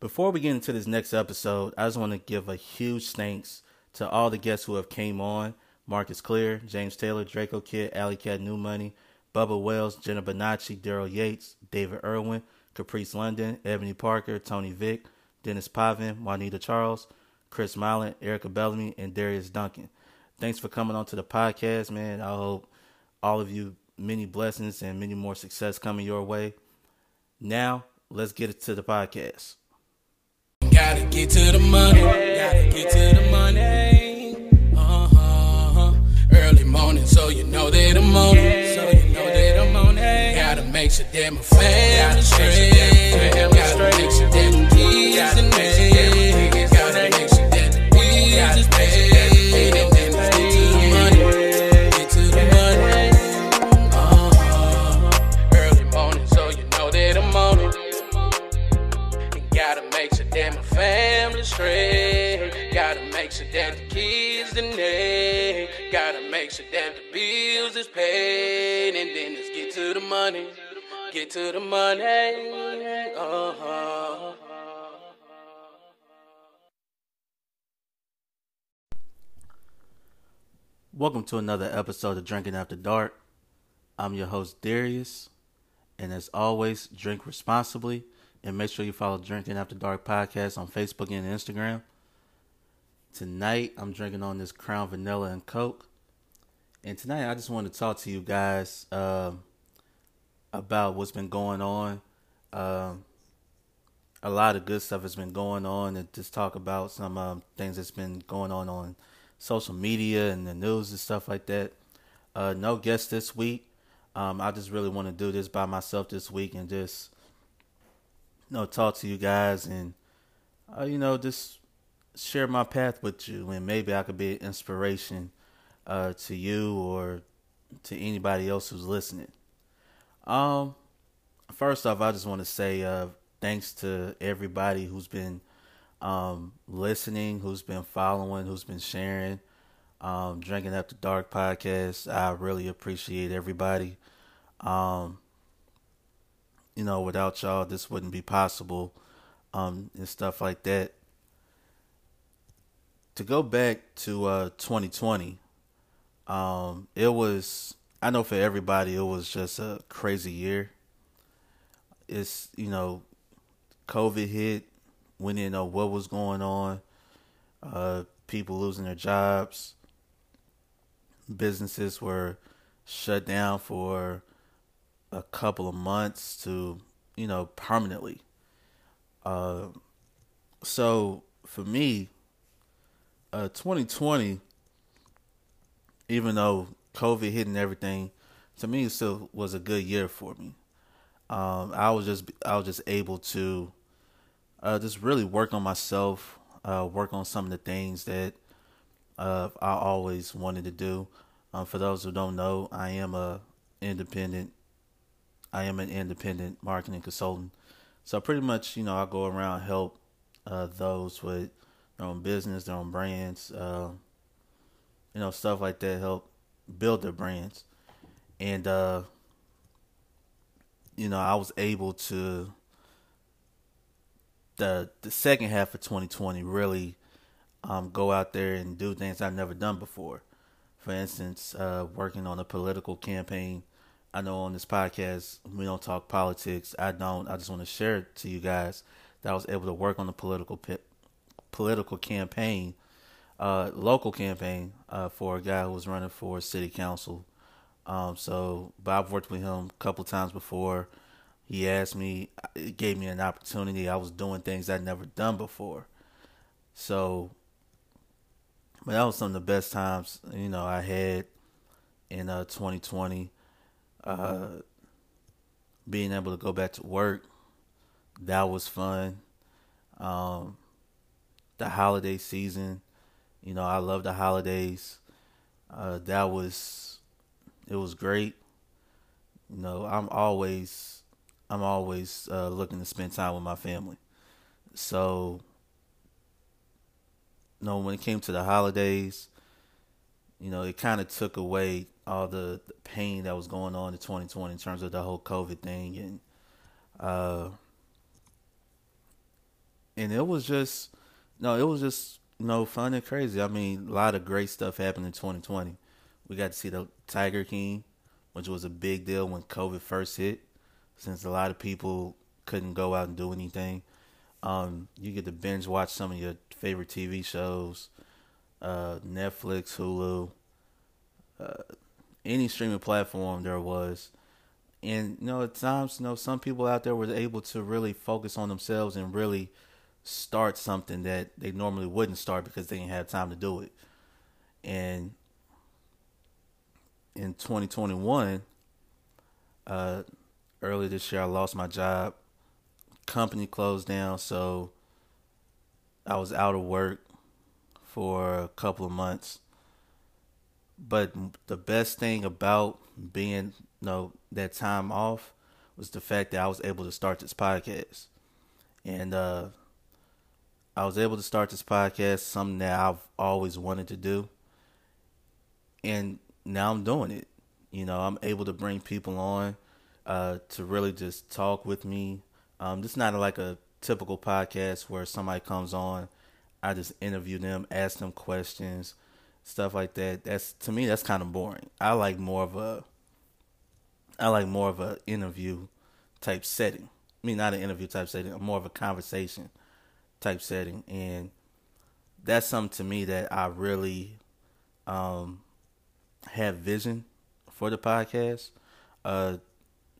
Before we get into this next episode, I just want to give a huge thanks to all the guests who have came on. Marcus Clear, James Taylor, Draco Kid, Alley Cat New Money, Bubba Wells, Jenna Bonacci, Daryl Yates, David Irwin, Caprice London, Ebony Parker, Tony Vick, Dennis Pavin, Juanita Charles, Chris Mylan, Erica Bellamy, and Darius Duncan. Thanks for coming on to the podcast, man. I hope all of you many blessings and many more success coming your way. Now, let's get it to the podcast. Gotta get to the money. Gotta get to the money. Uh-huh. Early morning, so you know that I'm on it. So you know that I'm on it. Gotta make sure that my family straight. Gotta make sure that the kids and Gotta make sure that the bills is paid. And then let's get to the money. Get to the money. Uh-huh. Welcome to another episode of Drinking After Dark. I'm your host, Darius. And as always, drink responsibly and make sure you follow Drinking After Dark podcast on Facebook and Instagram. Tonight, I'm drinking on this Crown Vanilla and Coke. And tonight, I just want to talk to you guys um about what's been going on. Um, a lot of good stuff has been going on, and just talk about some um, things that's been going on on social media and the news and stuff like that. Uh, no guest this week. Um, I just really want to do this by myself this week and just you know talk to you guys and uh, you know just share my path with you and maybe I could be an inspiration uh, to you or to anybody else who's listening. Um, first off, I just want to say uh, thanks to everybody who's been um, listening, who's been following, who's been sharing. Um, Drinking After Dark podcast. I really appreciate everybody. Um, you know, without y'all, this wouldn't be possible, um, and stuff like that. To go back to uh 2020, um, it was I know for everybody it was just a crazy year. It's you know, COVID hit, we didn't know what was going on. Uh, people losing their jobs, businesses were shut down for a couple of months to you know permanently. Uh, so for me, uh, 2020, even though COVID hit and everything, to me it still was a good year for me. Um, I was just I was just able to uh, just really work on myself, uh, work on some of the things that uh, I always wanted to do. Um, for those who don't know, I am a independent. I am an independent marketing consultant. So pretty much, you know, I go around help uh, those with their own business, their own brands, uh, you know, stuff like that. Help build their brands, and uh, you know, I was able to the the second half of 2020 really um, go out there and do things I've never done before. For instance, uh, working on a political campaign. I know on this podcast we don't talk politics. I don't. I just want to share it to you guys that I was able to work on a political pit, political campaign, uh, local campaign uh, for a guy who was running for city council. Um, so, but I've worked with him a couple times before. He asked me, it gave me an opportunity. I was doing things I'd never done before. So, but that was some of the best times, you know, I had in uh, 2020. Uh, being able to go back to work, that was fun. Um, the holiday season, you know, I love the holidays. Uh, that was, it was great. You know, I'm always, I'm always uh, looking to spend time with my family. So, you know, when it came to the holidays, you know, it kind of took away all the, the, pain that was going on in 2020 in terms of the whole COVID thing, and uh, and it was just no, it was just you know fun and crazy. I mean, a lot of great stuff happened in 2020. We got to see the Tiger King, which was a big deal when COVID first hit, since a lot of people couldn't go out and do anything. Um, you get to binge watch some of your favorite TV shows, uh, Netflix, Hulu, uh, any streaming platform there was. And you know, at times, you know, some people out there were able to really focus on themselves and really start something that they normally wouldn't start because they didn't have time to do it. And in 2021, uh, earlier this year, I lost my job. Company closed down, so I was out of work for a couple of months. But the best thing about being, you know, that time off was the fact that I was able to start this podcast. And uh, I was able to start this podcast, something that I've always wanted to do. And now I'm doing it. You know, I'm able to bring people on uh, to really just talk with me. Um, this is not like a typical podcast where somebody comes on, I just interview them, ask them questions, stuff like that. That's to me that's kind of boring. I like more of a I like more of a interview type setting. I mean, not an interview type setting, more of a conversation type setting, and that's something to me that I really um, have vision for the podcast. Uh,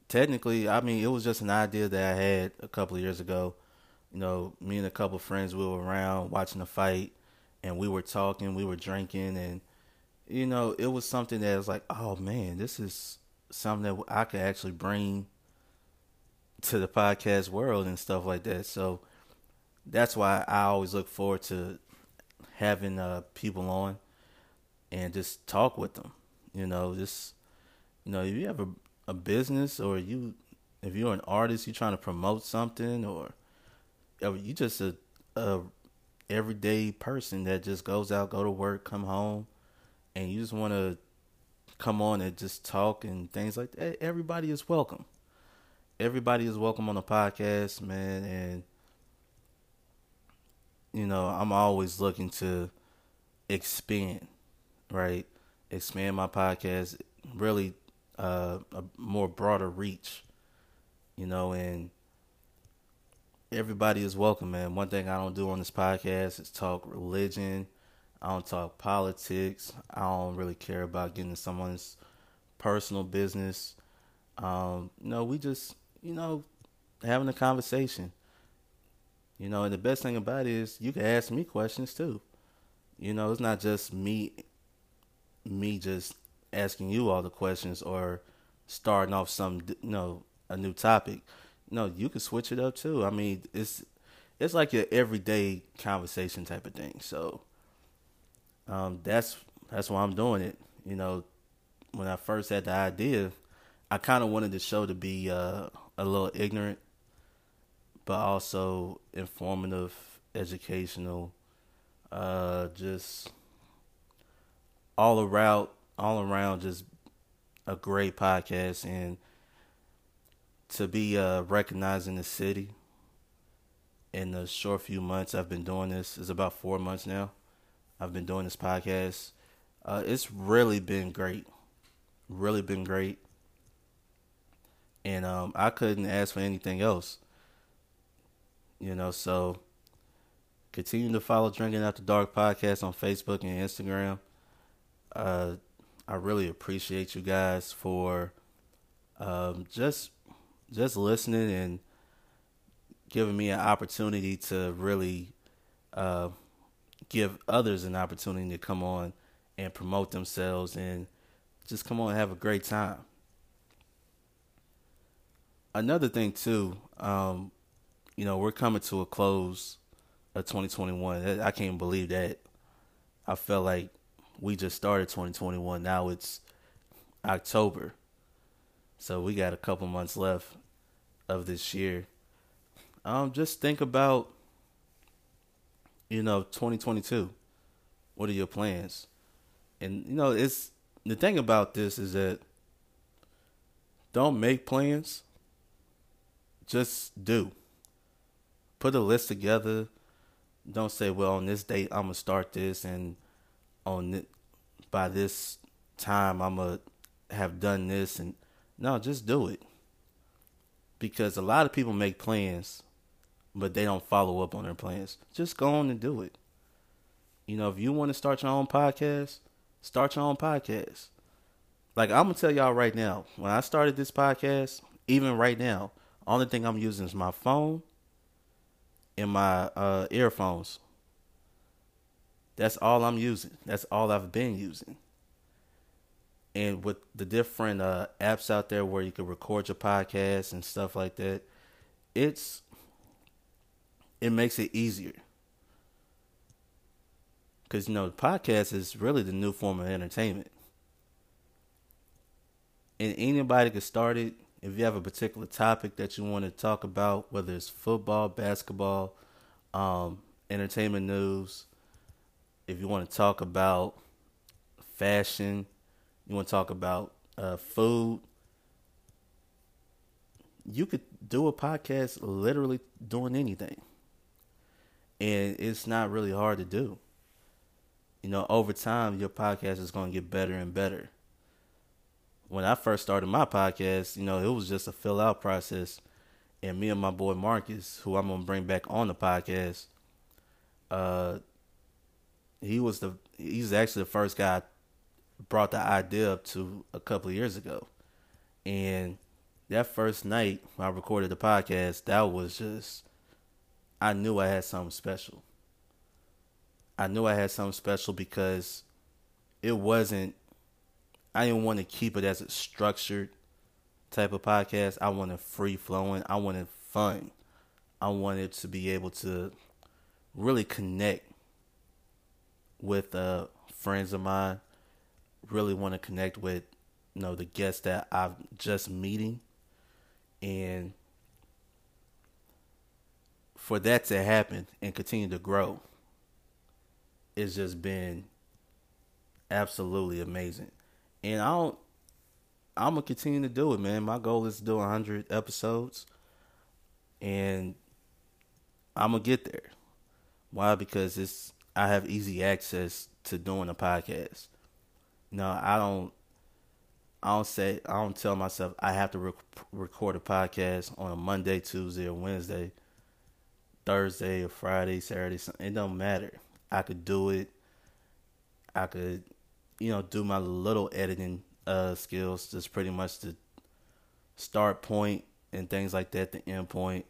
technically, I mean, it was just an idea that I had a couple of years ago. You know, me and a couple of friends, we were around watching a fight, and we were talking, we were drinking, and you know, it was something that was like, oh man, this is something that I could actually bring to the podcast world and stuff like that. So that's why I always look forward to having uh, people on and just talk with them. You know, just you know, if you have a, a business or you if you're an artist, you're trying to promote something, or you just a, a everyday person that just goes out, go to work, come home, and you just want to come on and just talk and things like that. Everybody is welcome. Everybody is welcome on the podcast, man, and you know, I'm always looking to expand, right? Expand my podcast, really uh, a more broader reach, you know, and everybody is welcome, man. One thing I don't do on this podcast is talk religion. I don't talk politics. I don't really care about getting someone's personal business. Um, know, we just, you know, having a conversation. You know, and the best thing about it is you can ask me questions too. You know, it's not just me me just asking you all the questions or starting off some you know a new topic. No, you can switch it up too. I mean, it's it's like your everyday conversation type of thing. So um, that's that's why I'm doing it. You know, when I first had the idea, I kind of wanted the show to be uh, a little ignorant but also informative, educational, uh, just all around, all around, just a great podcast, and to be uh, recognized in the city. In the short few months I've been doing this, is about four months now. I've been doing this podcast. Uh, it's really been great, really been great, and um, I couldn't ask for anything else. You know, so continue to follow Drinking After Dark podcast on Facebook and Instagram. Uh, I really appreciate you guys for um, just just listening and giving me an opportunity to really uh, give others an opportunity to come on and promote themselves and just come on and have a great time. Another thing too, um, you know, we're coming to a close of 2021. I can't believe that. I felt like we just started 2021. Now it's October. So we got a couple months left of this year. Um, just think about, you know, 2022. What are your plans? And you know, it's the thing about this is that don't make plans. Just do put a list together don't say, well, on this date I'm gonna start this, and on th- by this time I'm gonna have done this, and no, just do it. Because a lot of people make plans, but they don't follow up on their plans. Just go on and do it. You know, if you want to start your own podcast, start your own podcast. Like I'm gonna tell y'all right now, when I started this podcast, even right now, only thing I'm using is my phone and my uh, earphones. That's all I'm using. That's all I've been using. And with the different uh, apps out there where you can record your podcast and stuff like that, it's it makes it easier. Cause you know the podcast is really the new form of entertainment, and anybody can start it if you have a particular topic that you want to talk about, whether it's football, basketball, um, entertainment news, if you want to talk about fashion, you want to talk about uh, food, you could do a podcast literally doing anything. And it's not really hard to do. You know, over time, your podcast is going to get better and better when I first started my podcast, you know, it was just a fill out process. And me and my boy Marcus, who I'm gonna bring back on the podcast, uh, he was the he's actually the first guy I brought the idea up to a couple of years ago. And that first night when I recorded the podcast, that was just I knew I had something special. I knew I had something special because it wasn't I didn't want to keep it as a structured type of podcast. I wanted free flowing. I wanted fun. I wanted to be able to really connect with uh, friends of mine. Really want to connect with you know the guests that I'm just meeting, and for that to happen and continue to grow, it's just been absolutely amazing and I don't. I'm gonna continue to do it, man. My goal is to do 100 episodes, and I'm gonna get there. Why? Because it's I have easy access to doing a podcast. No, I don't. I don't say I don't tell myself I have to rec- record a podcast on a Monday, Tuesday, or Wednesday, Thursday, or Friday, Saturday. It don't matter. I could do it. I could you know, do my little editing uh, skills, just pretty much the start point and things like that, the end point,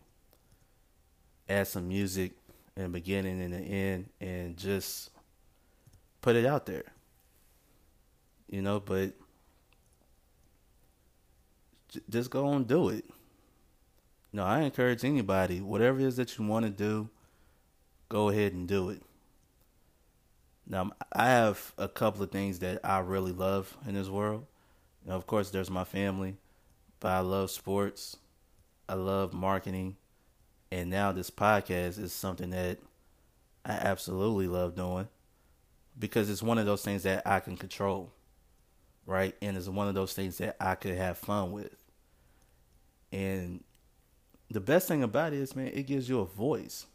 add some music in the beginning and the end, and just put it out there. You know, but just go and do it. No, I encourage anybody, whatever it is that you want to do, go ahead and do it. Now, I have a couple of things that I really love in this world. Know, of course, there's my family, but I love sports. I love marketing. And now this podcast is something that I absolutely love doing because it's one of those things that I can control, right? And it's one of those things that I could have fun with. And the best thing about it is, man, it gives you a voice.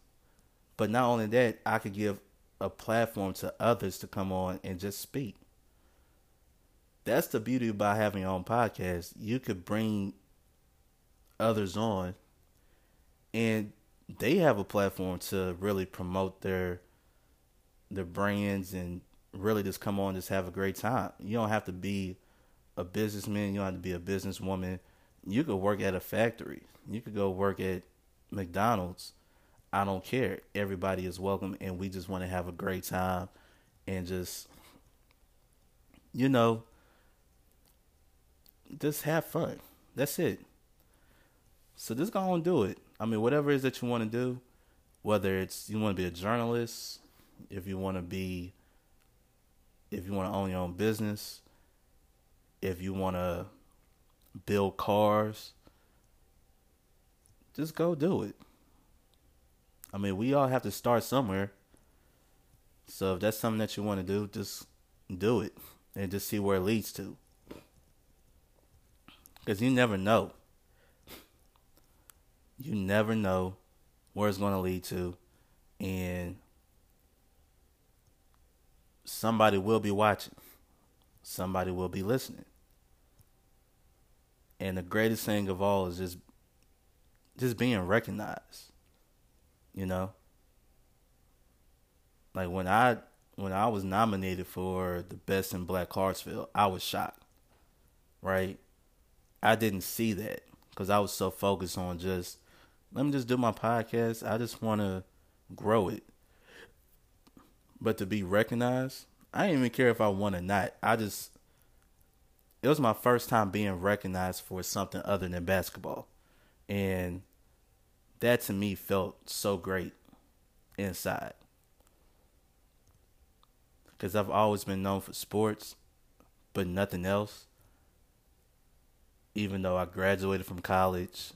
But not only that, I could give a platform to others to come on and just speak. That's the beauty about having your own podcast. You could bring others on and they have a platform to really promote their their brands and really just come on just have a great time. You don't have to be a businessman, you don't have to be a businesswoman. You could work at a factory. You could go work at McDonald's I don't care. Everybody is welcome, and we just want to have a great time and just, you know, just have fun. That's it. So just go and do it. I mean, whatever it is that you want to do, whether it's you want to be a journalist, if you want to be, if you want to own your own business, if you want to build cars, just go do it. I mean, we all have to start somewhere. So if that's something that you want to do, just do it and just see where it leads to. Because you never know. You never know where it's going to lead to. And somebody will be watching. Somebody will be listening. And the greatest thing of all is just just being recognized. You know? Like when I when I was nominated for the best in Black Clarksville, I was shocked. Right? I didn't see that because I was so focused on just let me just do my podcast. I just want to grow it. But to be recognized, I didn't even care if I won or not. I just it was my first time being recognized for something other than basketball. And that to me felt so great inside. Because I've always been known for sports, but nothing else. Even though I graduated from college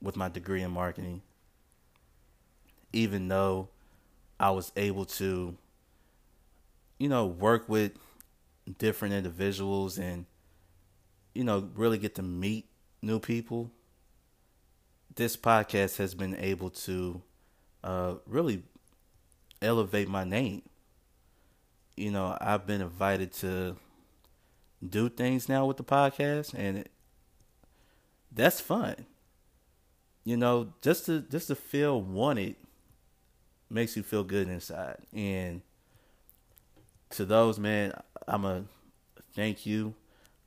with my degree in marketing, even though I was able to, you know, work with different individuals and, you know, really get to meet new people this podcast has been able to uh, really elevate my name. You know, I've been invited to do things now with the podcast, and it, that's fun. You know, just to just to feel wanted makes you feel good inside. And to those man, I'm a thank you.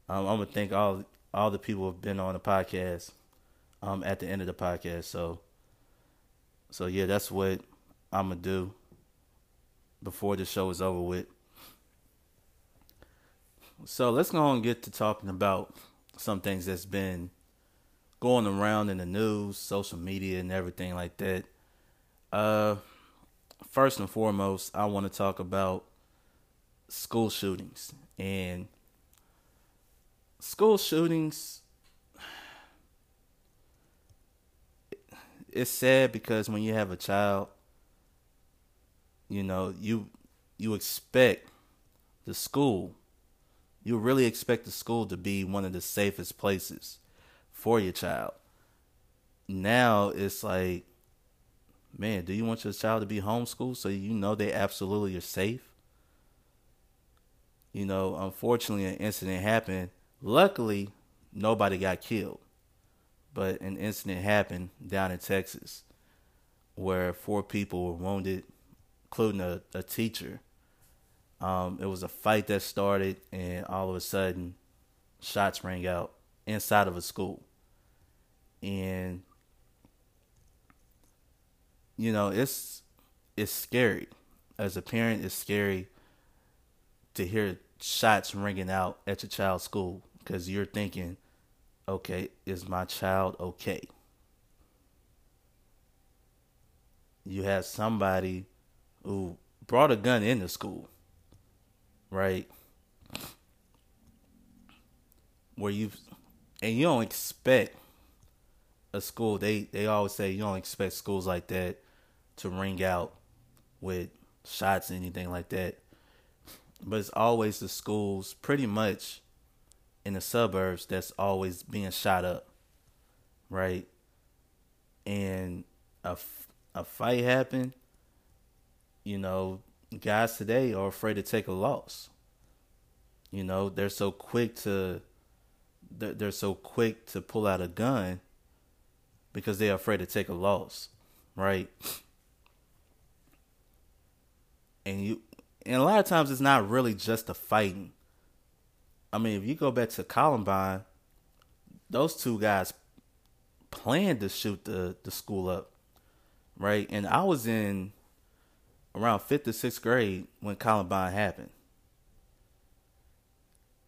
Um, I'm gonna thank all all the people who've been on the podcast um at the end of the podcast. So so yeah, that's what I'm gonna do before the show is over with. So let's go and get to talking about some things that's been going around in the news, social media, and everything like that. Uh, first and foremost, I want to talk about school shootings and school shootings it's sad because when you have a child, you know, you you expect the school, you really expect the school to be one of the safest places for your child. Now it's like, man, do you want your child to be homeschooled so you know they absolutely are safe? You know, unfortunately, an incident happened. Luckily, nobody got killed but an incident happened down in Texas where four people were wounded, including a, a teacher. Um, it was a fight that started, and all of a sudden, shots rang out inside of a school. And you know, it's it's scary. As a parent, it's scary to hear shots ringing out at your child's school because you're thinking okay, is my child okay? You have somebody who brought a gun into school, right? Where you and you don't expect a school. They they always say you don't expect schools like that to ring out with shots or anything like that. But it's always the schools pretty much in the suburbs that's always being shot up, right? And a, a fight happened, you know, guys today are afraid to take a loss. You know, they're so quick to they're, they're so quick to pull out a gun because they're afraid to take a loss, right? And you and a lot of times it's not really just the fighting I mean, if you go back to Columbine, those two guys planned to shoot the, the school up, right? And I was in around fifth or sixth grade when Columbine happened.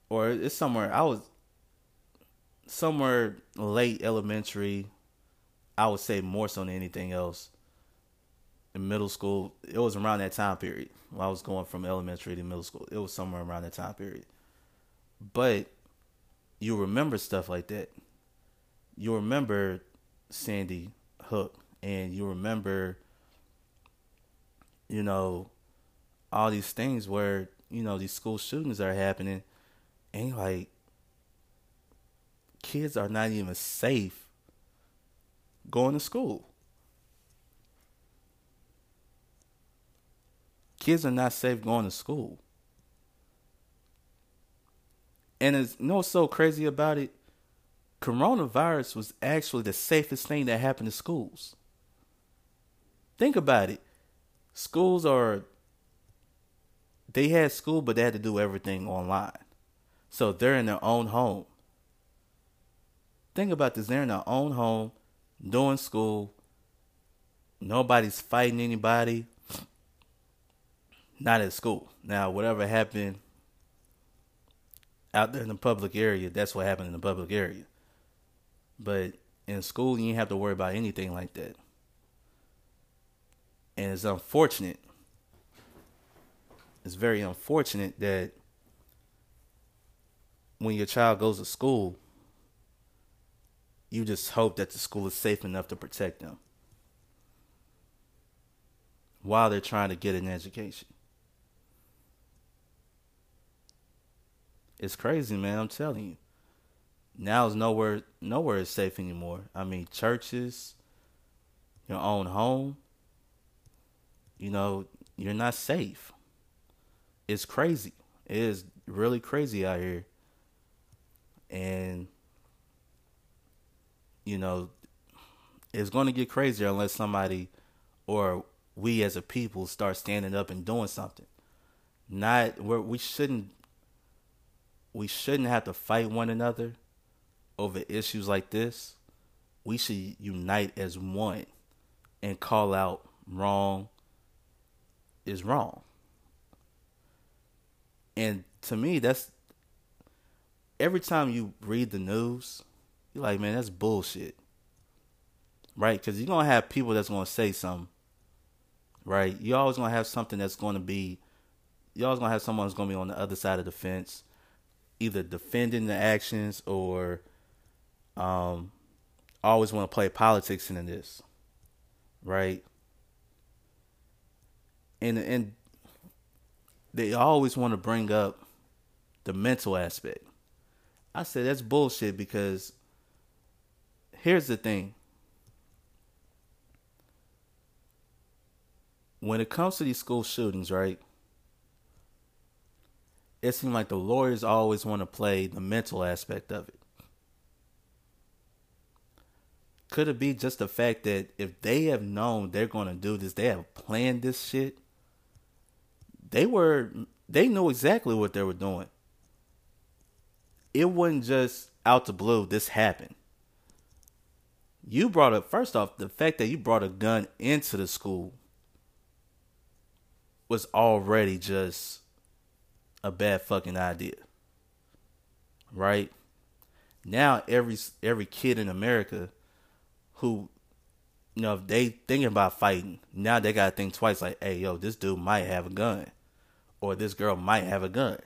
Or it's somewhere, I was somewhere late elementary, I would say more so than anything else. In middle school, it was around that time period when I was going from elementary to middle school. It was somewhere around that time period. But you remember stuff like that. You remember Sandy Hook and you remember you know all these things where you know these school shootings are happening and like kids are not even safe going to school kids are not safe going to school. And it's you know so crazy about it? Coronavirus was actually the safest thing that happened to schools. Think about it. Schools are they had school but they had to do everything online. So they're in their own home. Think about this, they're in their own home, doing school. Nobody's fighting anybody. Not at school. Now, whatever happened out there in the public area, that's what happened in the public area. But in school, you didn't have to worry about anything like that. And it's unfortunate. It's very unfortunate that when your child goes to school, you just hope that the school is safe enough to protect them while they're trying to get an education. It's crazy, man. I'm telling you. Now is nowhere nowhere is safe anymore. I mean, churches, your own home, you know, you're not safe. It's crazy. It is really crazy out here. And you know, it's going to get crazier unless somebody or we as a people start standing up and doing something. Not where we shouldn't we shouldn't have to fight one another over issues like this. We should unite as one and call out wrong is wrong. And to me, that's every time you read the news, you're like, man, that's bullshit. Right? Because you're going to have people that's going to say something. Right? You're always going to have something that's going to be, you're always going to have someone that's going to be on the other side of the fence either defending the actions or um always want to play politics into this. Right? And and they always want to bring up the mental aspect. I said that's bullshit because here's the thing. When it comes to these school shootings, right? It seemed like the lawyers always want to play the mental aspect of it. Could it be just the fact that if they have known they're going to do this, they have planned this shit? They were, they knew exactly what they were doing. It wasn't just out the blue, this happened. You brought up, first off, the fact that you brought a gun into the school was already just a bad fucking idea. Right? Now every every kid in America who you know if they thinking about fighting, now they gotta think twice like, hey yo, this dude might have a gun. Or this girl might have a gun.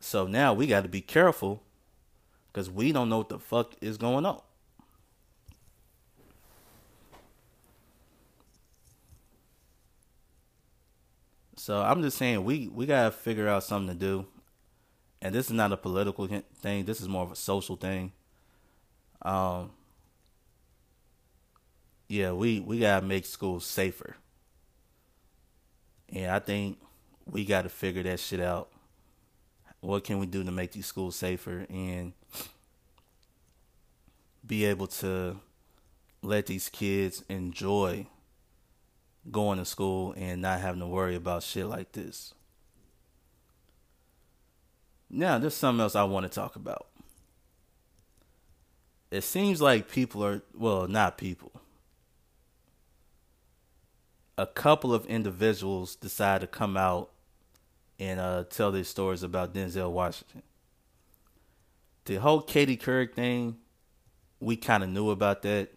So now we gotta be careful because we don't know what the fuck is going on. So I'm just saying we we gotta figure out something to do, and this is not a political thing. This is more of a social thing. Um. Yeah, we we gotta make schools safer, and I think we gotta figure that shit out. What can we do to make these schools safer and be able to let these kids enjoy going to school and not having to worry about shit like this. Now, there's something else I want to talk about. It seems like people are, well, not people. A couple of individuals decide to come out and uh, tell their stories about Denzel Washington. The whole Katie Couric thing, we kind of knew about that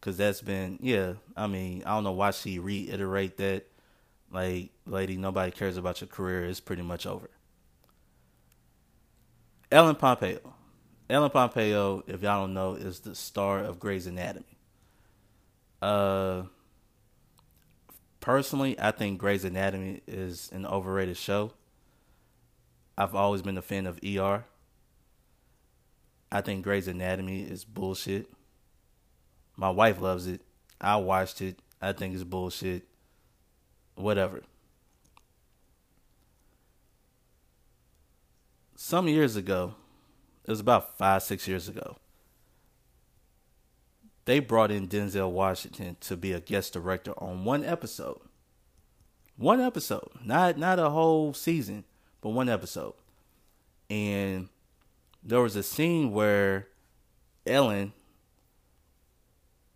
Cause that's been yeah. I mean, I don't know why she reiterate that. Like, lady, nobody cares about your career. It's pretty much over. Ellen Pompeo. Ellen Pompeo, if y'all don't know, is the star of Grey's Anatomy. Uh, personally, I think Grey's Anatomy is an overrated show. I've always been a fan of ER. I think Grey's Anatomy is bullshit. My wife loves it. I watched it. I think it's bullshit. whatever. Some years ago, it was about five, six years ago, they brought in Denzel Washington to be a guest director on one episode. One episode, not not a whole season, but one episode. And there was a scene where Ellen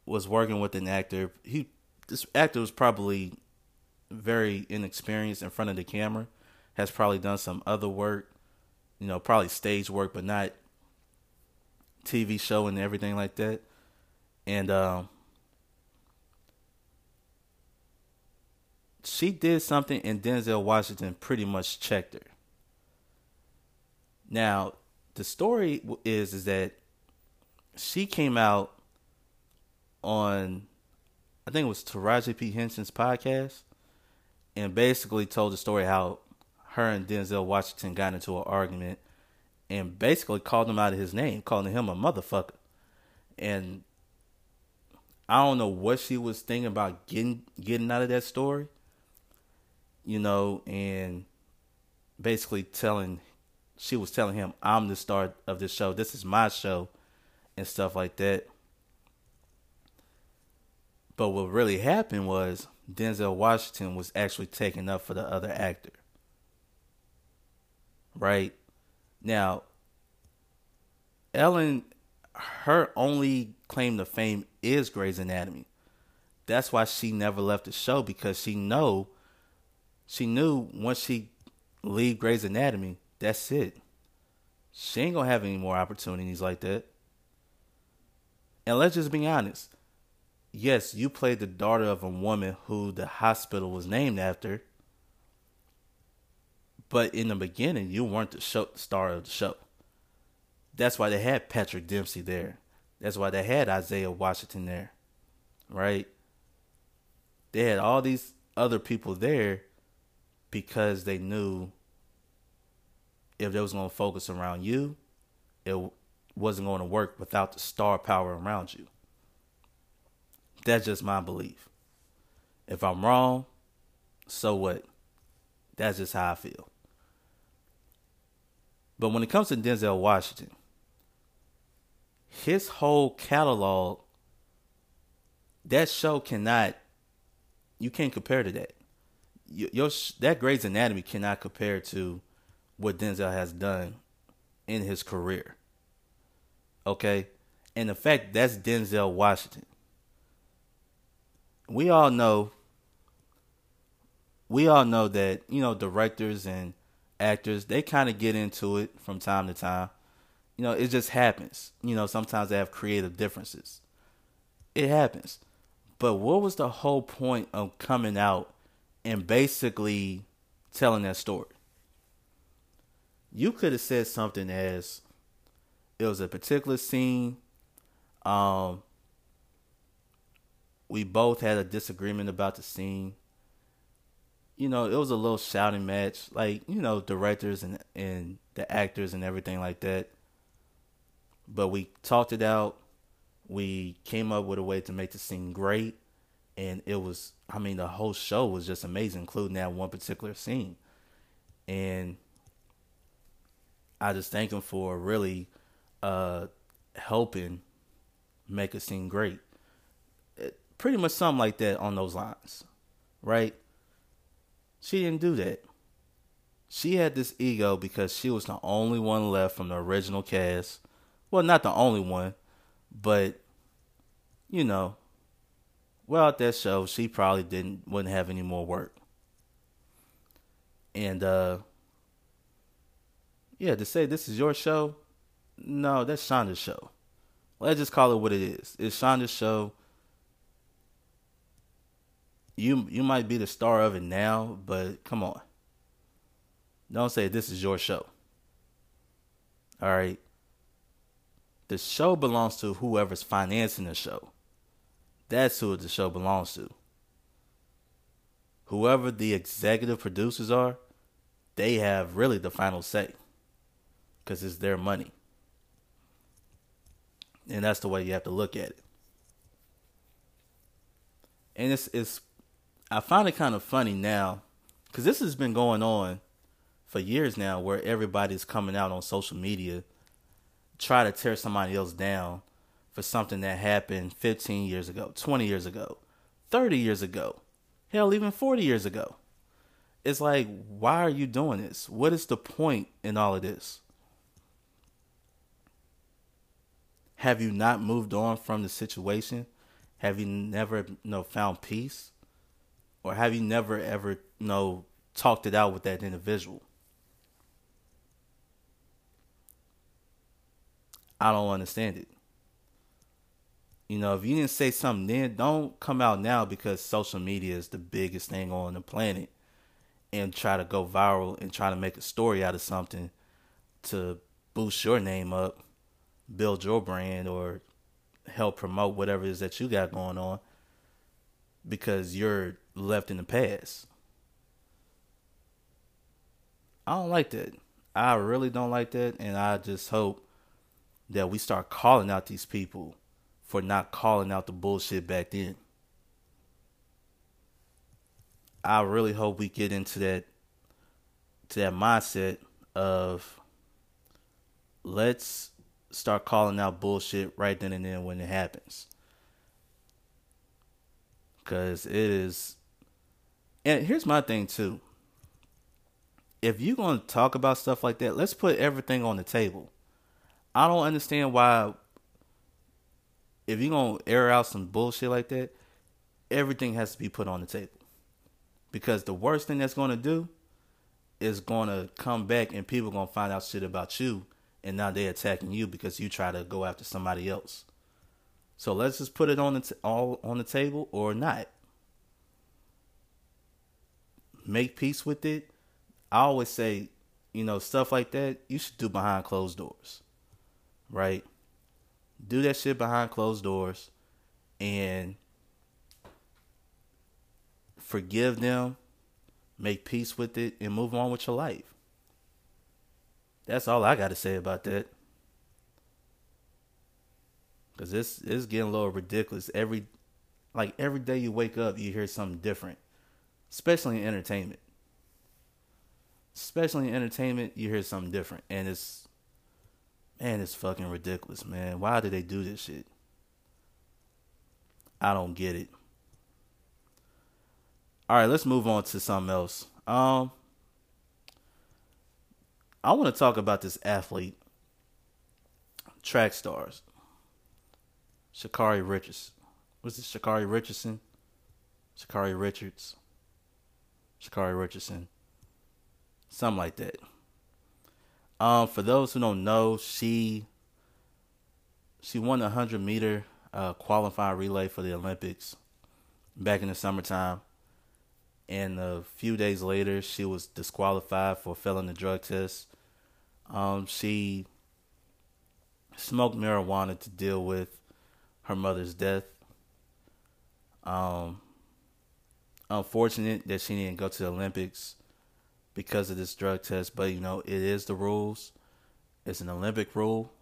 was working with an actor. He this actor was probably very inexperienced in front of the camera. Has probably done some other work, you know, probably stage work, but not TV show and everything like that. And um, she did something, and Denzel Washington pretty much checked her. Now, the story is is that she came out on, I think it was Taraji P Henson's podcast, and basically told the story how her and Denzel Washington got into an argument, and basically called him out of his name, calling him a motherfucker, and I don't know what she was thinking about getting getting out of that story, you know, and basically telling she was telling him, I'm the star of this show. This is my show and stuff like that. But what really happened was Denzel Washington was actually taken up for the other actor. Right? Now, Ellen, her only claim to fame is Grey's Anatomy. That's why she never left the show because she know she knew once she leave Grey's Anatomy, that's it. She ain't gonna have any more opportunities like that. And let's just be honest. Yes, you played the daughter of a woman who the hospital was named after. But in the beginning, you weren't the show, star of the show. That's why they had Patrick Dempsey there. That's why they had Isaiah Washington there. Right? They had all these other people there because they knew if they was going to focus around you, it wasn't going to work without the star power around you. That's just my belief. If I'm wrong, so what? That's just how I feel. But when it comes to Denzel Washington, his whole catalog, that show cannot, you can't compare to that. Your, that Grey's Anatomy cannot compare to what Denzel has done in his career. Okay? And the fact that's Denzel Washington. We all know we all know that, you know, directors and actors, they kind of get into it from time to time. You know, it just happens. You know, sometimes they have creative differences. It happens. But what was the whole point of coming out and basically telling that story? you could have said something as it was a particular scene. Um, we both had a disagreement about the scene. You know, it was a little shouting match, like you know, directors and and the actors and everything like that. But we talked it out. We came up with a way to make the scene great, and it was. I mean, the whole show was just amazing, including that one particular scene. And I just thank him for really uh, helping make a scene great. Pretty much something like that on those lines, right? She didn't do that. She had this ego because she was the only one left from the original cast. Well, not the only one, but you know, well at that show she probably didn't wouldn't have any more work. And uh yeah, to say this is your show, no, that's Shonda's show. Let's just call it what it is. It's Shonda's show. You you might be the star of it now, but come on. Don't say this is your show. All right. The show belongs to whoever's financing the show. That's who the show belongs to. Whoever the executive producers are, they have really the final say because it's their money. And that's the way you have to look at it. And it's it's I find it kind of funny now because this has been going on for years now, where everybody's coming out on social media try to tear somebody else down for something that happened 15 years ago, 20 years ago, 30 years ago, hell, even 40 years ago. It's like, why are you doing this? What is the point in all of this? Have you not moved on from the situation? Have you never you know, found peace? Or have you never ever you know, talked it out with that individual? I don't understand it. You know, if you didn't say something then, don't come out now because social media is the biggest thing on the planet and try to go viral and try to make a story out of something to boost your name up, build your brand, or help promote whatever it is that you got going on because you're left in the past. I don't like that. I really don't like that. And I just hope that we start calling out these people for not calling out the bullshit back then. I really hope we get into that to that mindset of let's start calling out bullshit right then and then when it happens. Cause it is and here's my thing too. If you're gonna talk about stuff like that, let's put everything on the table. I don't understand why if you're gonna air out some bullshit like that, everything has to be put on the table. Because the worst thing that's gonna do is gonna come back and people gonna find out shit about you and now they're attacking you because you try to go after somebody else. So let's just put it on the t- all on the table or not. Make peace with it. I always say, you know, stuff like that you should do behind closed doors right? Do that shit behind closed doors and forgive them, make peace with it, and move on with your life. That's all I got to say about that. Cause this is getting a little ridiculous. Every like every day you wake up, you hear something different, especially in entertainment. Especially in entertainment, you hear something different, and it's Man, it's fucking ridiculous, man. Why do they do this shit? I don't get it. All right, let's move on to something else. Um, I want to talk about this athlete, track stars, Sha'Carri Richards. Was this? Sha'Carri Richardson, Sha'Carri Richards, Sha'Carri Richardson, something like that. Um, for those who don't know, she she won the hundred meter uh, qualifying relay for the Olympics back in the summertime, and a few days later, she was disqualified for failing the drug test. Um, she smoked marijuana to deal with her mother's death. Um, unfortunate that she didn't go to the Olympics because of this drug test, but you know, it is the rules. It's an Olympic rule.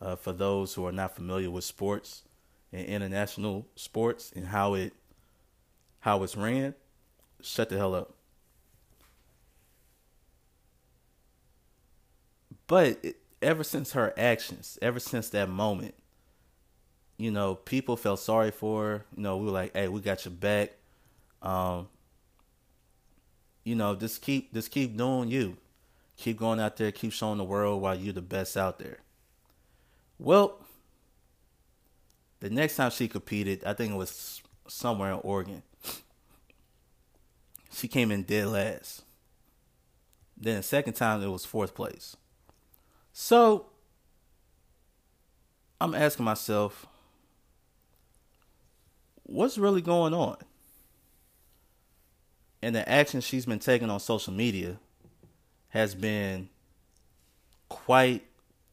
Uh, for those who are not familiar with sports and international sports and how it how it's ran, shut the hell up. But it, ever since her actions, ever since that moment, you know, people felt sorry for her. You know, we were like, "Hey, we got your back." Um, you know, just keep just keep doing you. Keep going out there, keep showing the world why you're the best out there. Well, the next time she competed, I think it was somewhere in Oregon. She came in dead last. Then the second time it was fourth place. So I'm asking myself, what's really going on? And the action she's been taking on social media has been quite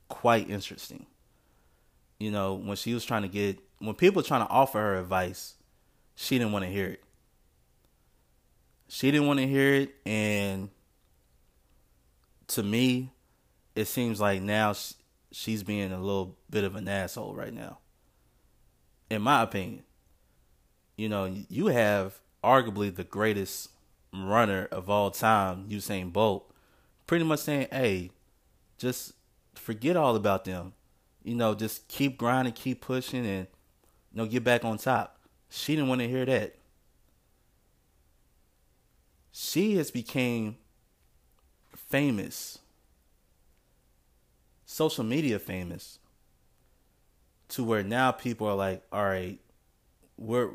quite interesting. You know, when she was trying to get when people were trying to offer her advice, she didn't want to hear it. She didn't want to hear it and to me, it seems like now she's being a little bit of an asshole right now. In my opinion. You know, you have arguably the greatest runner of all time, Usain Bolt, pretty much saying, "Hey, just forget all about them. You know, just keep grinding, keep pushing, and you know, get back on top." She didn't want to hear that. She has became famous, social media famous, to where now people are like, "All right, we're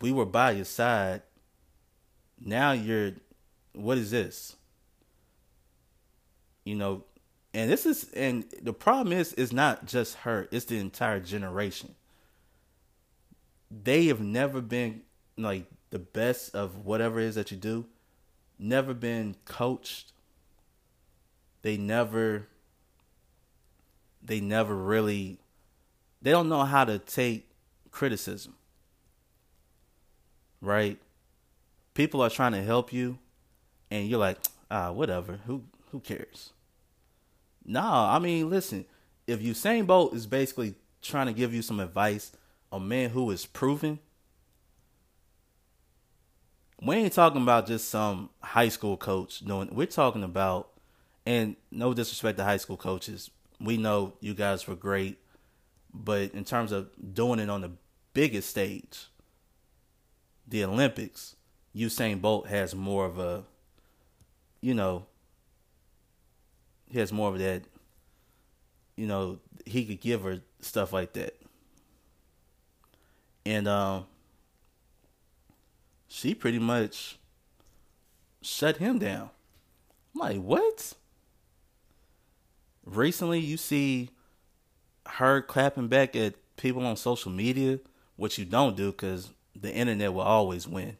we were by your side. Now you're, what is this?" You know, and this is and the problem is it's not just her; it's the entire generation. They have never been like the best of whatever it is that you do. Never been coached. They never. They never really they don't know how to take criticism. Right? People are trying to help you and you're like, ah, whatever. Who who cares? Nah, I mean, listen, if Usain Bolt is basically trying to give you some advice, a man who is proven, we ain't talking about just some high school coach doing we're talking about and no disrespect to high school coaches. We know you guys were great but in terms of doing it on the biggest stage, the Olympics, Usain Bolt has more of a, you know, he has more of that, you know, he could give her stuff like that. And um, she pretty much shut him down. I'm like, what? Recently, you see her clapping back at people on social media, which you don't do because the internet will always win.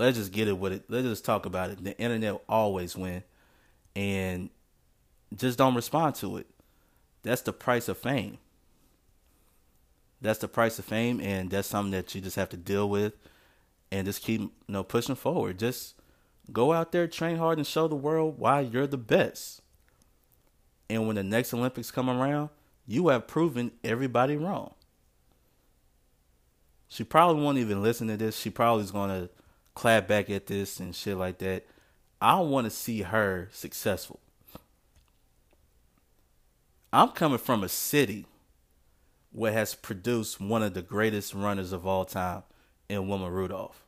Let's just get it with it. Let's just talk about it. The internet will always win, and just don't respond to it. That's the price of fame. That's the price of fame, and that's something that you just have to deal with, and just keep you know pushing forward. Just go out there, train hard, and show the world why you're the best. And when the next Olympics come around, you have proven everybody wrong. She probably won't even listen to this. She probably is going to clap back at this and shit like that. I want to see her successful. I'm coming from a city where has produced one of the greatest runners of all time in Wilma Rudolph.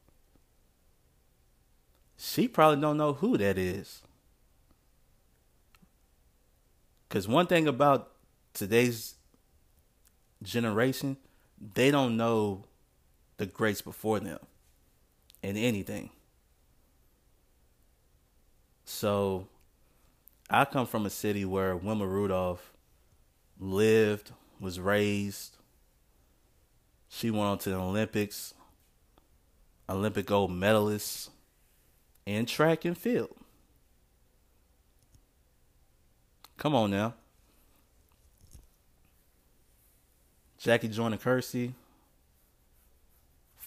She probably don't know who that is. Cause one thing about today's generation, they don't know the greats before them in anything. So I come from a city where Wilma Rudolph lived, was raised. She went on to the Olympics, Olympic gold medalist in track and field. Come on now. Jackie Joyner Kersee,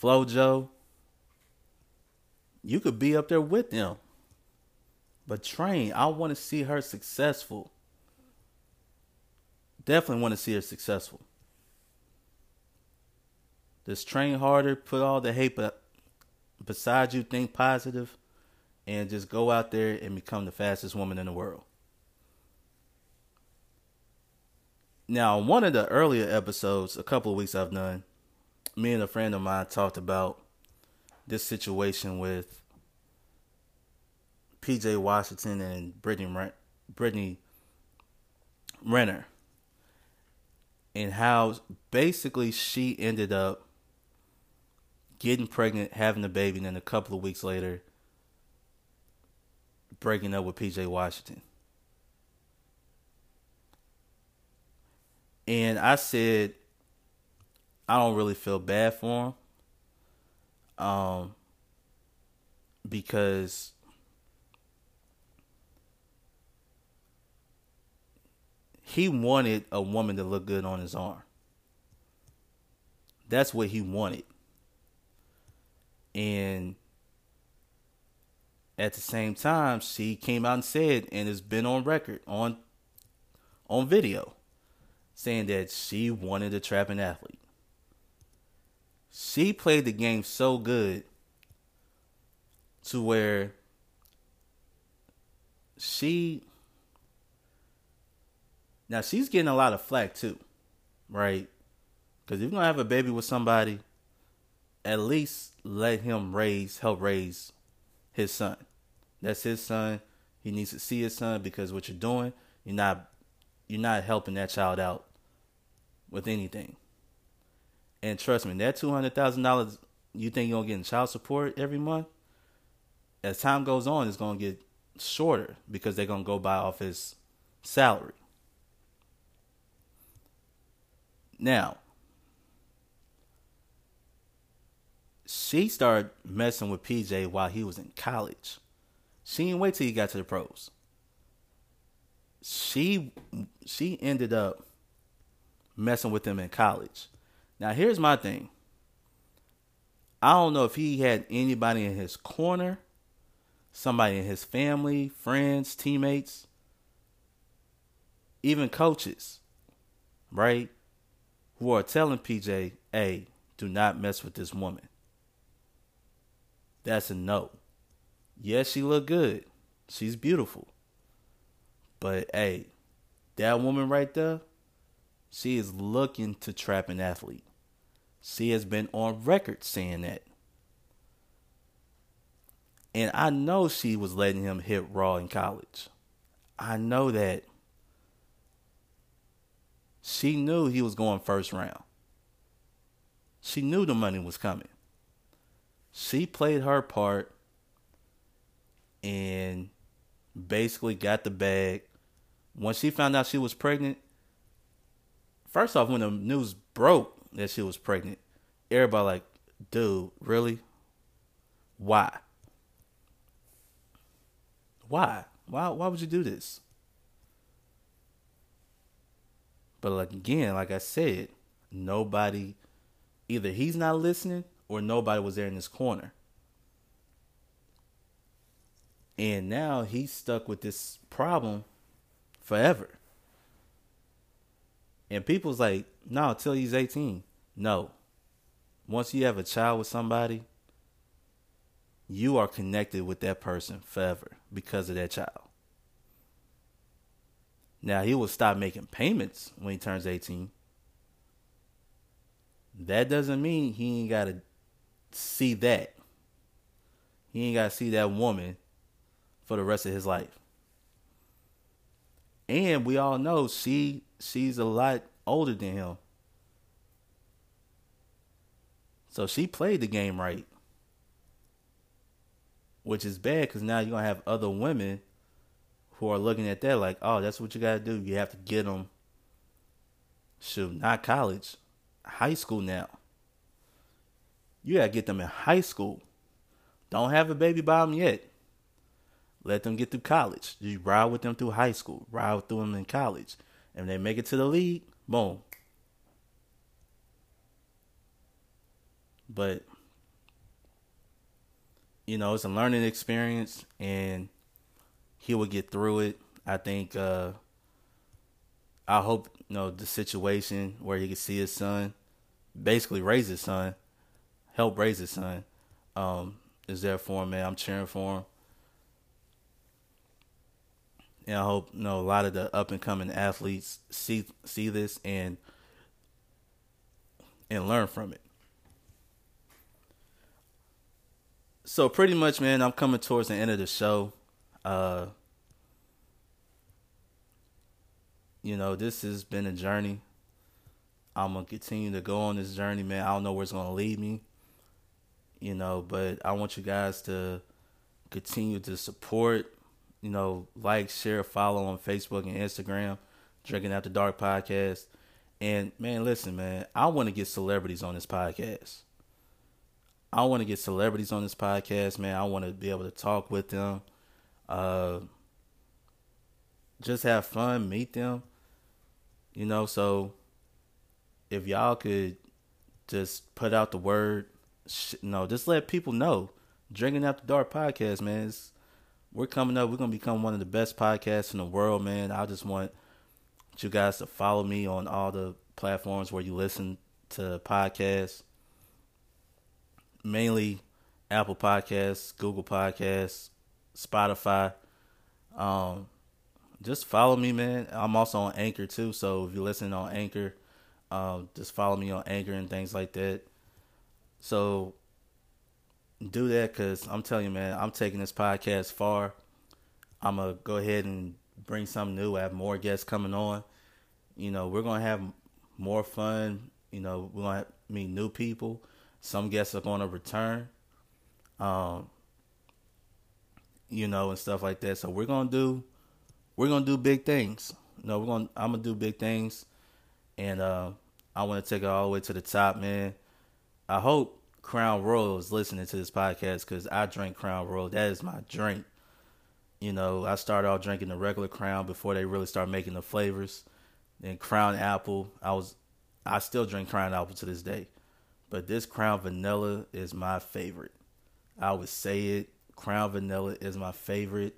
Flojo. You could be up there with them. But train, I want to see her successful. Definitely want to see her successful. Just train harder, put all the hate beside you, think positive, and just go out there and become the fastest woman in the world. Now, one of the earlier episodes, a couple of weeks I've done, me and a friend of mine talked about this situation with PJ Washington and Brittany Brittany Renner and how basically she ended up getting pregnant, having a baby, and then a couple of weeks later breaking up with PJ Washington. And I said, I don't really feel bad for him. Um, because he wanted a woman to look good on his arm. That's what he wanted. And at the same time, she came out and said, and it's been on record, on on video, saying that she wanted to trap an athlete. She played the game so good to where she now she's getting a lot of flack too, right? Because if you're gonna have a baby with somebody, at least let him raise, help raise his son. That's his son. He needs to see his son because what you're doing, you're not, you're not helping that child out with anything. And trust me, that two hundred thousand dollars you think you're gonna get in child support every month, as time goes on, it's gonna get shorter because they're gonna go by off his salary. Now, she started messing with PJ while he was in college. She didn't wait till he got to the pros. She she ended up messing with him in college. Now here's my thing. I don't know if he had anybody in his corner, somebody in his family, friends, teammates, even coaches, right? Who are telling PJ, hey, do not mess with this woman. That's a no. Yes, she look good. She's beautiful. But hey, that woman right there, she is looking to trap an athlete. She has been on record saying that. And I know she was letting him hit raw in college. I know that. She knew he was going first round. She knew the money was coming. She played her part and basically got the bag. When she found out she was pregnant, first off, when the news broke that she was pregnant, everybody like, dude, really? Why? Why? Why why would you do this? But like again, like I said, nobody either he's not listening or nobody was there in his corner. And now he's stuck with this problem forever. And people's like, no, till he's 18. No. Once you have a child with somebody, you are connected with that person forever because of that child. Now he will stop making payments when he turns 18. That doesn't mean he ain't gotta see that. He ain't gotta see that woman for the rest of his life. And we all know she she's a lot older than him. So she played the game right. Which is bad because now you're going to have other women who are looking at that like, oh, that's what you got to do. You have to get them, shoot, not college, high school now. You got to get them in high school. Don't have a baby by them yet. Let them get through college. You ride with them through high school, ride through them in college. And they make it to the league, boom. But you know, it's a learning experience and he will get through it. I think uh I hope you know the situation where he can see his son, basically raise his son, help raise his son, um, is there for him, man. I'm cheering for him. And I hope you know a lot of the up and coming athletes see see this and and learn from it. So pretty much, man, I'm coming towards the end of the show. Uh, you know, this has been a journey. I'm gonna continue to go on this journey, man. I don't know where it's gonna lead me. You know, but I want you guys to continue to support you know, like, share, follow on Facebook and Instagram, Drinking Out the Dark Podcast. And man, listen, man, I want to get celebrities on this podcast. I want to get celebrities on this podcast, man. I want to be able to talk with them. Uh just have fun, meet them. You know, so if y'all could just put out the word, you know, just let people know. Drinking Out the Dark podcast, man. It's, we're coming up. We're gonna become one of the best podcasts in the world, man. I just want you guys to follow me on all the platforms where you listen to podcasts. Mainly Apple Podcasts, Google Podcasts, Spotify. Um, just follow me, man. I'm also on Anchor too. So if you're listening on Anchor, um, just follow me on Anchor and things like that. So do that because I'm telling you, man, I'm taking this podcast far. I'm gonna go ahead and bring something new. I have more guests coming on. You know, we're gonna have more fun. You know, we're gonna meet new people. Some guests are gonna return. Um, you know, and stuff like that. So we're gonna do we're gonna do big things. You know, we're gonna I'm gonna do big things and uh, I wanna take it all the way to the top, man. I hope Crown Royal is listening to this podcast because I drink Crown Royal. That is my drink. You know, I started off drinking the regular Crown before they really started making the flavors. Then Crown Apple, I was, I still drink Crown Apple to this day, but this Crown Vanilla is my favorite. I would say it. Crown Vanilla is my favorite.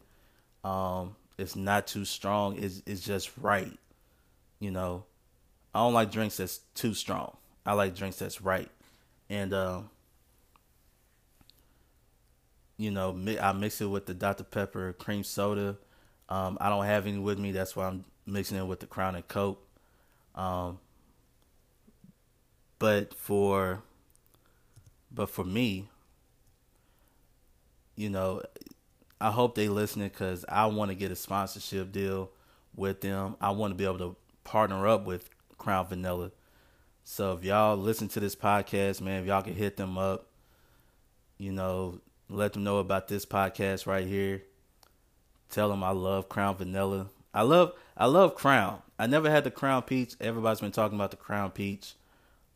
Um, it's not too strong. It's it's just right. You know, I don't like drinks that's too strong. I like drinks that's right. And um, you know, I mix it with the Dr Pepper cream soda. Um, I don't have any with me. That's why I'm mixing it with the Crown and Coke. Um, but for but for me, you know, I hope they listening because I want to get a sponsorship deal with them. I want to be able to partner up with Crown Vanilla. So if y'all listen to this podcast, man, if y'all can hit them up, you know, let them know about this podcast right here. Tell them I love Crown Vanilla. I love I love Crown. I never had the Crown Peach. Everybody's been talking about the Crown Peach.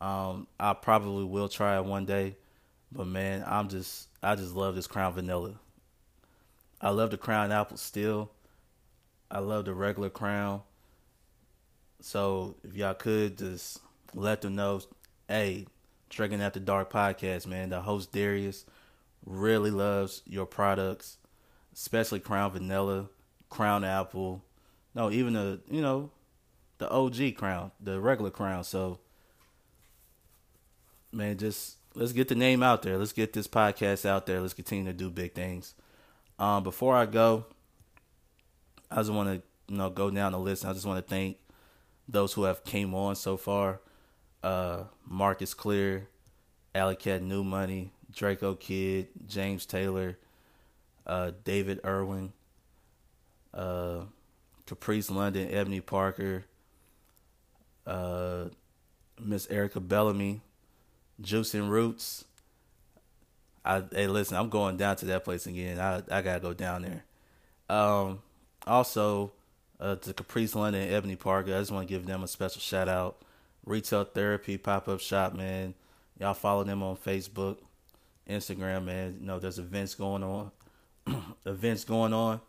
Um, I probably will try it one day, but man, I'm just I just love this Crown Vanilla. I love the Crown Apple still. I love the regular Crown. So if y'all could just let them know, hey, Drinking After Dark podcast, man. The host Darius really loves your products, especially Crown Vanilla, Crown Apple. No, even the you know, the OG Crown, the regular Crown. So, man, just let's get the name out there. Let's get this podcast out there. Let's continue to do big things. Um, before I go, I just want to you know go down the list. I just want to thank those who have came on so far. Uh, Marcus Clear, Alley Cat New Money, Draco Kid, James Taylor, uh, David Irwin, uh, Caprice London, Ebony Parker, uh, Miss Erica Bellamy, Juice and Roots, I hey listen, I'm going down to that place again. I I gotta go down there. Um, also uh, to Caprice London and Ebony Parker, I just want to give them a special shout out. Retail Therapy Pop Up Shop, man. Y'all follow them on Facebook, Instagram, man. You know there's events going on, events going on.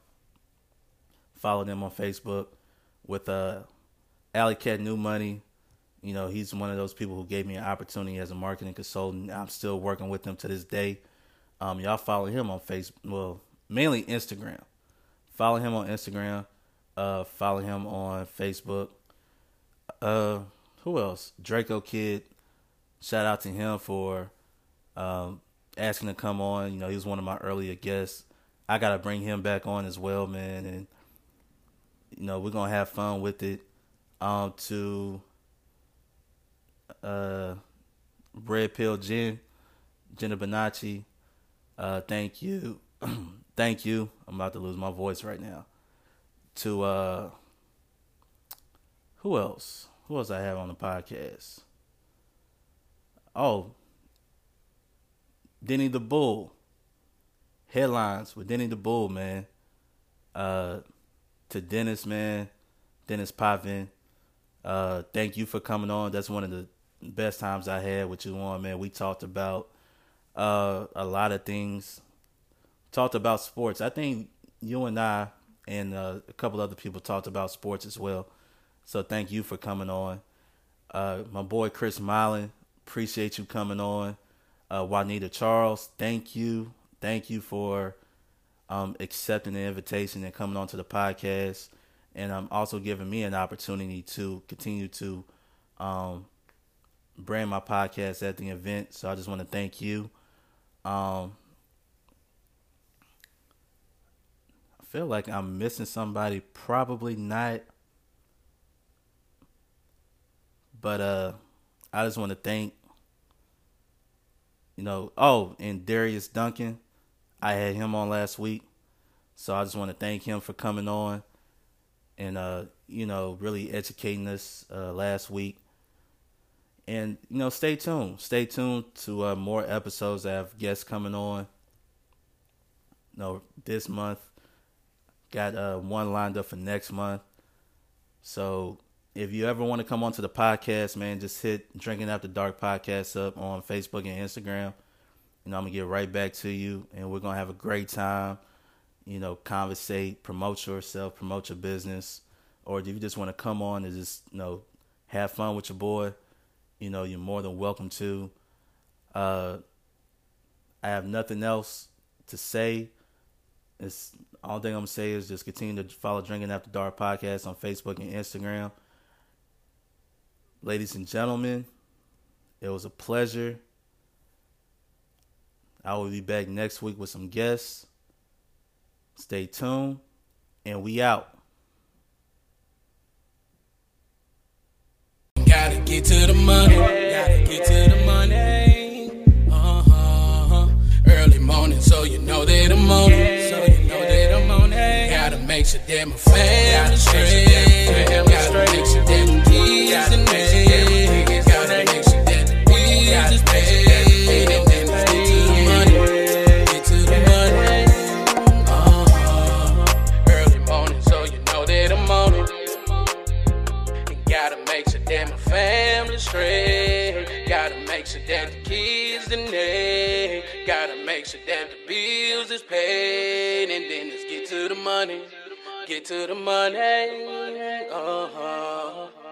Follow them on Facebook with uh, Alley Cat New Money. You know, he's one of those people who gave me an opportunity as a marketing consultant. I'm still working with him to this day. Um, y'all follow him on Facebook, well, mainly Instagram. Follow him on Instagram. Uh, follow him on Facebook. Uh, who else? Draco Kid. Shout out to him for um, asking to come on. You know, he was one of my earlier guests. I gotta bring him back on as well, man. And you know, we're gonna have fun with it. Um, to uh, Red Pill Jen, Jenna Bonacci. Uh, thank you, thank you. I'm about to lose my voice right now. To uh, who else? Who else I have on the podcast? Oh, Denny the Bull. Headlines with Denny the Bull, man. Uh, to Dennis, man. Dennis Potvin. Uh, thank you for coming on. That's one of the best times I had with you on, man. We talked about uh, a lot of things. Talked about sports. I think you and I and uh, a couple other people talked about sports as well. So thank you for coming on. Uh, my boy Chris Mylan, appreciate you coming on. Uh, Juanita Charles, thank you. Thank you for um, accepting the invitation and coming onto the podcast. And um, also giving me an opportunity to continue to um, brand my podcast at the event. So I just want to thank you. Um, I feel like I'm missing somebody. Probably not. But uh, I just want to thank you know, oh, and Darius Duncan. I had him on last week. So I just want to thank him for coming on and, uh, you know, really educating us uh, last week. And, you know, stay tuned. Stay tuned to uh, more episodes. I have guests coming on. You know, this month. Got uh, one lined up for next month. So if you ever want to come onto the podcast, man, just hit Drinking After Dark podcast up on Facebook and Instagram. You know, I'm gonna get right back to you, and we're gonna have a great time. You know, conversate, promote yourself, promote your business, or if you just want to come on and just you know have fun with your boy, you know, you're more than welcome to. Uh, I have nothing else to say. It's all thing I'm gonna say is just continue to follow Drinking After Dark podcast on Facebook and Instagram. Ladies and gentlemen, it was a pleasure. I will be back next week with some guests. Stay tuned, and we out. Gotta get to the money. Gotta get to the money. Uh-huh. Early morning, so you know that I'm on it. So you know that I'm on it. Gotta make sure that my family straight. Make sure that the bills is paid. And then let's get to the money. Get to the money. Uh huh.